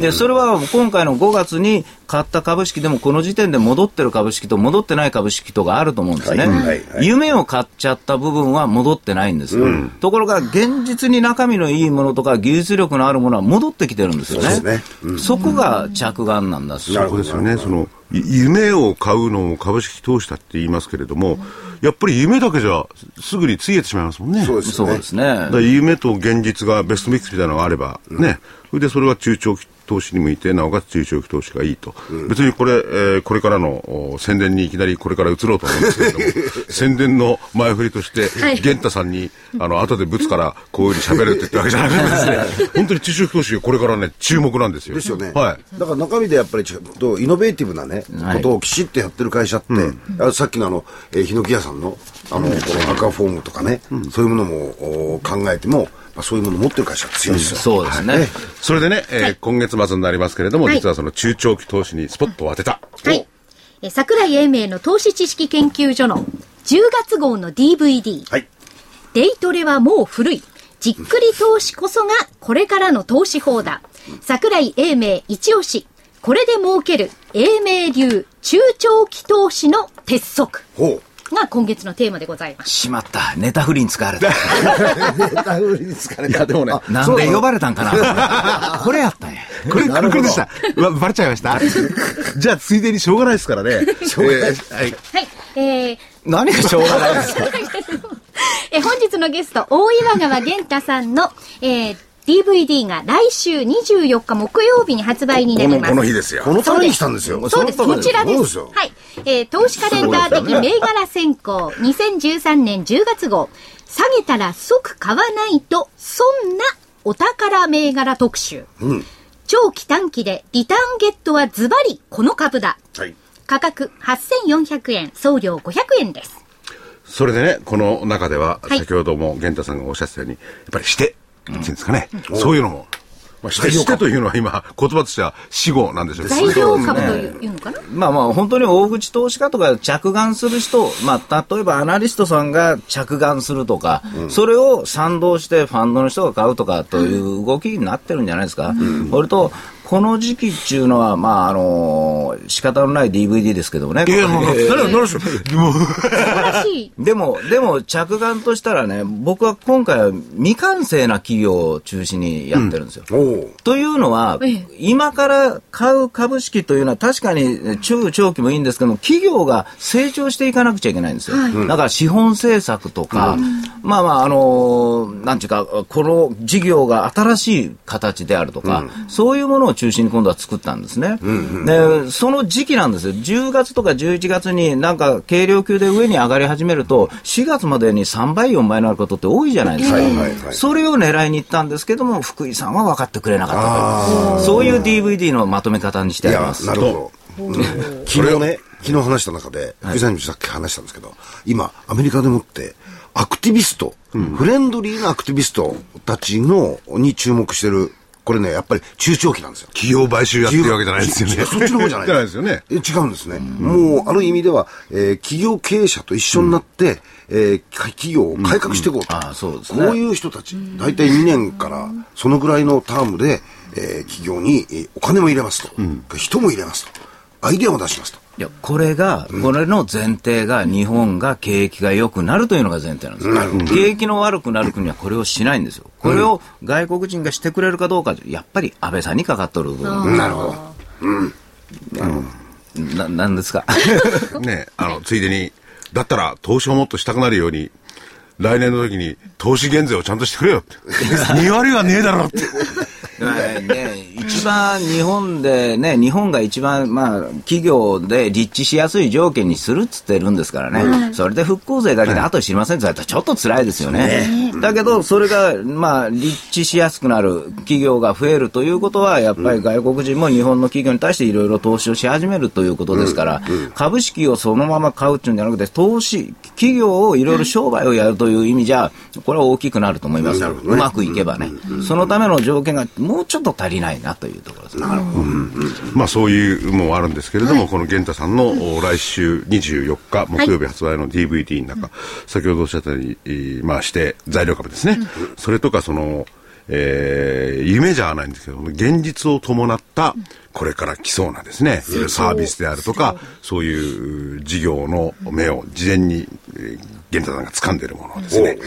で、それは今回の5月に買った株式でもこの時点で戻ってる株式と戻ってない株式とがあると思うんですね。はいはいはい夢を買っちゃった部分は戻ってないんですよ。ところが、現実に中身のいいものとか技術力のあるものは戻ってきてるんですよね。そねそこが着眼なんだそうですよね。その、い夢を買うのを株式投資だって言いますけれども、やっぱり夢だけじゃすぐについえてしまいますもんね。そうですよねですねだか。ら夢と現実がベストミックスみたいなのがあれば、ね、それでそれが中長期投資に向いて、なおかつ中長期投資がいいと。別にこれ、えーこれからのお宣伝にいきなりこれから移ろうと思うんですけれども、宣伝の前振りとして、はい玄太さんに、あの、後でぶつからこういうふうに喋るって言ったわけじゃなくてですね、本当に中長期投資がこれからね、注目なんですよ。ですよね。はい。だから中身でやっぱりちゃんとイノベーティブなね、はいことをきちっとやってる会社って、あさっきのあの、えー、ヒノキ屋さんの、あの、この赤フォームとかね、そういうものもお考えても、まあ、そういうものを持ってる会社は強いですよ。そうですね。それでね、えー今月末になりますけれども、はい実はその中長期投資にスポットを当てた。はい。え桜井英明の投資知識研究所の10月号の DVD。はい。デイトレはもう古い。じっくり投資こそがこれからの投資法だ。桜井英明一押し。これで儲ける英明流中長期投資の鉄則ほう。が今月のテーマでございます。しまった。ネタフリに使われた。ダブルに疲れた。いやでもねあなんで呼ばれたんかな。これやったんや。これ、これでした。う わバレちゃいました？じゃあ、ついでにしょうがないですからね。しょうがない。はい。はい。えー、何がしょうがないですか？え本日のゲスト、大岩川源太さんの、えー DVD が来週24日木曜日に発売になります。この日ですよ。このために来たんですよ。そうです。こちらです。はい。えー投資カレンダー的銘柄選考2013年10月号。下げたら即買わないと、そんなお宝銘柄特集。長期短期でリターンゲットはズバリこの株だ。はい。価格8400円、送料500円です。それでね、この中では、はい先ほども源太さんがおっしゃってたように、やっぱりして、っていうんですかね。そういうのも。まあ、して、してというのは今、言葉としては死語なんでしょう株というのかな？まあまあ、本当に大口投資家とか着眼する人、まあ、例えばアナリストさんが着眼するとか、それを賛同してファンドの人が買うとかという動きになってるんじゃないですか。それと、この時期っていうのは、まあ、あの仕方のない DVD ですけどもね。いや、もう、で。でも、でも着眼としたらね、僕は今回は未完成な企業を中心にやってるんですよ。おお。というのはええ、今から買う株式というのは確かに中長期もいいんですけども、企業が成長していかなくちゃいけないんですよ。だから資本政策とか、まあまあ、あのーなんていうか、この事業が新しい形であるとか、そういうものを中心に今度は作ったんですね。で、その時期なんですよ。10月とか11月になんか軽量級で上に上がり始めると、4月までに3倍、4倍になることって多いじゃないですか。はいはいはいそれを狙いに行ったんですけども、福井さんは分かってくれなかったという。そういう DVD のまとめ方にしてありま、す。なるほど。うん昨日ね、昨日話した中で、福井さんにもさっき話したんですけど、今、アメリカでもって、アクティビスト、フレンドリーなアクティビストたちの、に注目してる、これね、やっぱり中長期なんですよ。企業買収やってるわけじゃないですよね。そっちの方じゃないじゃないですよね。え違うんですね。もう、ある意味では、えー企業経営者と一緒になって、えーか企業を改革していこうと。ああそうですねこういう人たち、大体2年から、そのぐらいのタームで、えー企業に、えーお金も入れますと、人も入れますと。アイデアも出しますと。いや、これが、これの前提が、日本が景気が良くなるというのが前提なんですよ。景気の悪くなる国はこれをしないんですよ。これを外国人がしてくれるかどうか、やっぱり安倍さんにかかっとる部分。なるほど。な、なんですか？ね、あの、ついでに、だったら投資をもっとしたくなるように、来年の時に投資減税をちゃんとしてくれよって。2割はねえだろって。ね、一番日本でね、日本が一番、まあ、企業で立地しやすい条件にするっつってるんですからね、それで復興税だけで後知りませんって言ったらちょっと辛いですよね。だけど、それが、まあ、立地しやすくなる企業が増えるということは、やっぱり外国人も日本の企業に対していろいろ投資をし始めるということですから、株式をそのまま買うっていうんじゃなくて、投資、企業をいろいろ商売をやるという意味じゃ、これは大きくなると思います。うまくいけばね。そのための条件がもうちょっと足りないなというところです。ね。まあそういうもあるんですけれども、この源太さんのお来週24日木曜日発売の DVD の中、先ほどおっしゃったように、えーまあして材料株ですね。それとかその、えー夢じゃないんですけども、現実を伴った、これから来そうなですね、サービスであるとか、そう。いう事業の目を事前に、えー源太さんが掴んでいるものをですね、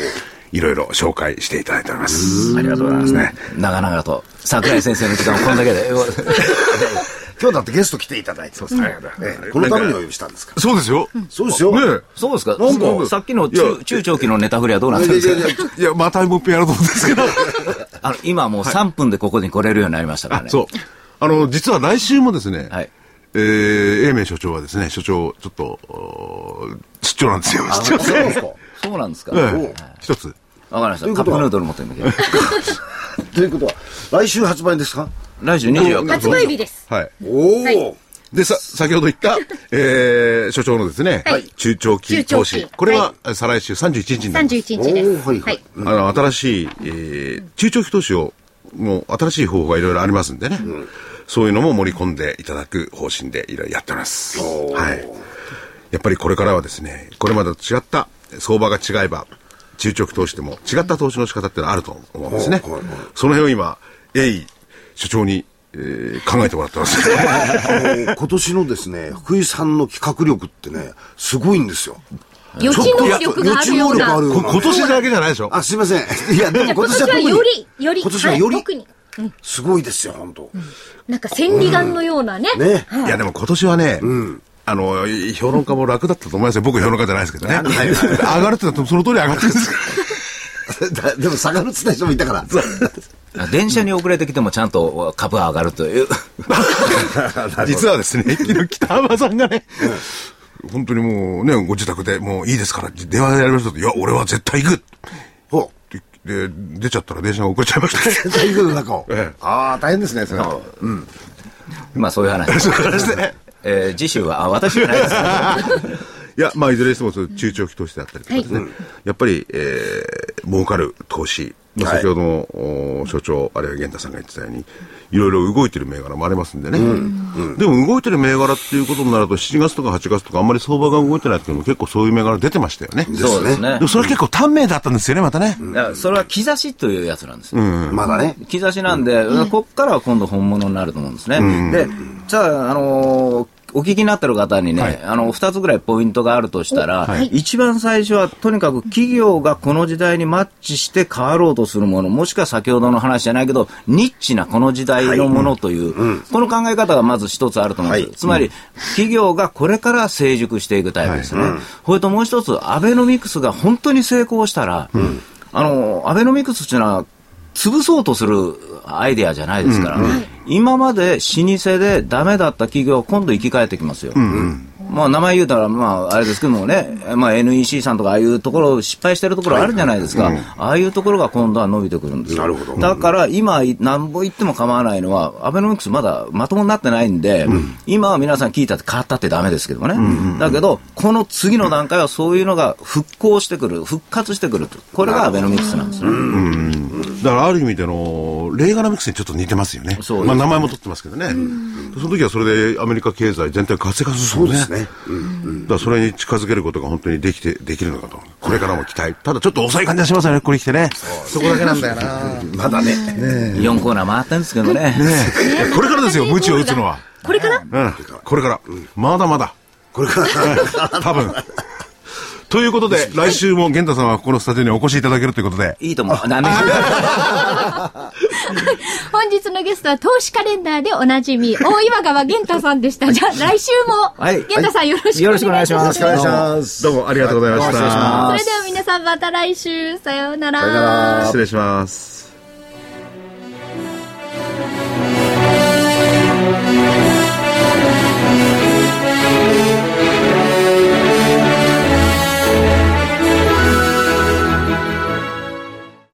いろいろ紹介していただいております。ありがとうございますね。長々と、桜井先生の時間をこんだけで。今日だってゲスト来ていただいて。そうですね。このためにお呼びしたんですか？そうですよ。そうですよ。ねえそうですかなんかさっきの中中長期のネタ振りはどうなったんですか？いやいやいやいや、またもっぺんやろうと思うんですけど。あの、今もう3分でここに来れるようになりましたからね。そう。あの、実は来週もですね、はいえー、英明所長はですね、所長、ちょっと、出張なんですよ。出張そうなんですかそうなんですか。えわか。りました。カップヌードル持ってんだけど。ということは、来週発売ですか？来週24日。発売日です。はい。おお、はいで、さ、先ほど言った、えー、所長のですね、はい中長期投資。これは、再来週31日になります。31日です。おーはいはいあの、新しい、えー、中長期投資を、もう、新しい方法がいろいろありますんでね、そういうのも盛り込んでいただく方針でいろいろやっております。はい。やっぱりこれからはですね、これまでと違った相場が違えば、中長期投資でも違った投資の仕方ってのはあると思うんですね。はいはいはいその辺を今、鋭意、所長に、えー考えてもらってます。今年のですね、福井さんの企画力ってね、すごいんですよ。予知能力があるような。予知能力あるようなこ今年だけじゃないでしょ？あ、すいません。いや、でも今今年は。より、より、今年はより、い特に。すごいですよ、本当。なんか千里眼のようなね。ね。いや、でも今年はね、あの、評論家も楽だったと思いますよ。僕評論家じゃないですけどね。上がるってなってもその通り上がってるんですか だでも下がるっつった人もいたから。電車に遅れてきてもちゃんと株が上がるという。ら。実はですね、昨日北浜さんがね、本当にもうね、ご自宅でもういいですから、電話でやりましょうと。いや、俺は絶対行くほで、出ちゃったら電車が遅れちゃいましたね。う。大丈夫の中を。ええああ、大変ですね、それは。まあそういう話。そういう話でね。えー次週は、あ、私じゃないです。いや、まあ、いずれにしても、中長期投資であったりとかですね、やっぱり、えー、儲かる投資、先ほどの、お所長、あるいは源太さんが言ってたように、いろいろ動いてる銘柄もありますんでね。でも、動いてる銘柄っていうことになると、7月とか8月とか、あんまり相場が動いてないっていうのも結構そういう銘柄出てましたよね。でそうですねも、。それは結構短命だったんですよね、またね。それは兆しというやつなんですよ。まだね。兆しなんで、こっからは今度本物になると思うんですね。で、じゃあ、あのーお聞きになってる方にね、あの、二つぐらいポイントがあるとしたら、一番最初は、とにかく企業がこの時代にマッチして変わろうとするもの、もしくは先ほどの話じゃないけど、ニッチなこの時代のものという、この考え方がまず一つあると思うんです。はい。つまり、企業がこれから成熟していくタイプですね。それともう一つ、アベノミクスが本当に成功したら、あの、アベノミクスっていうのは、潰そうとするアイデアじゃないですから、今まで老舗でダメだった企業、今度生き返ってきますよ。まあ名前言うたら、まああれですけどもね、まあ NEC さんとかああいうところ、失敗してるところあるじゃないですか。ああいうところが今度は伸びてくるんですよ。なるほどだから今、なんぼ言っても構わないのは、アベノミクスまだまともになってないんで、今は皆さん聞いたって変わったってダメですけどもね。だけど、この次の段階はそういうのが復興してくる、復活してくると。これがアベノミクスなんですね。だからある意味での、レーガナミクスにちょっと似てますよね。そうですまあ名前も取ってますけどね。その時はそれでアメリカ経済全体活性化するんですよね。ね。だからそれに近づけることが本当にできて、できるのかと。これからも期待。ただちょっと遅い感じがしますよね、これ来てね。そこだけなんだよな。まだね。4コーナー回ってるんですけどね。これからですよ、無知を打つのは。これから？うん。これから。まだまだ。これから。多分。ということで、来週も源太さんはここのスタジオにお越しいただけるということで。いいと思う。ダメ本日のゲストは投資カレンダーでおなじみ、大岩川源太さんでした。じゃあ来週も、はい源太さんよろしくよろしくお願いしますお願いします。どうもありがとうございました。それでは皆さんまた来週、さようなら失礼します。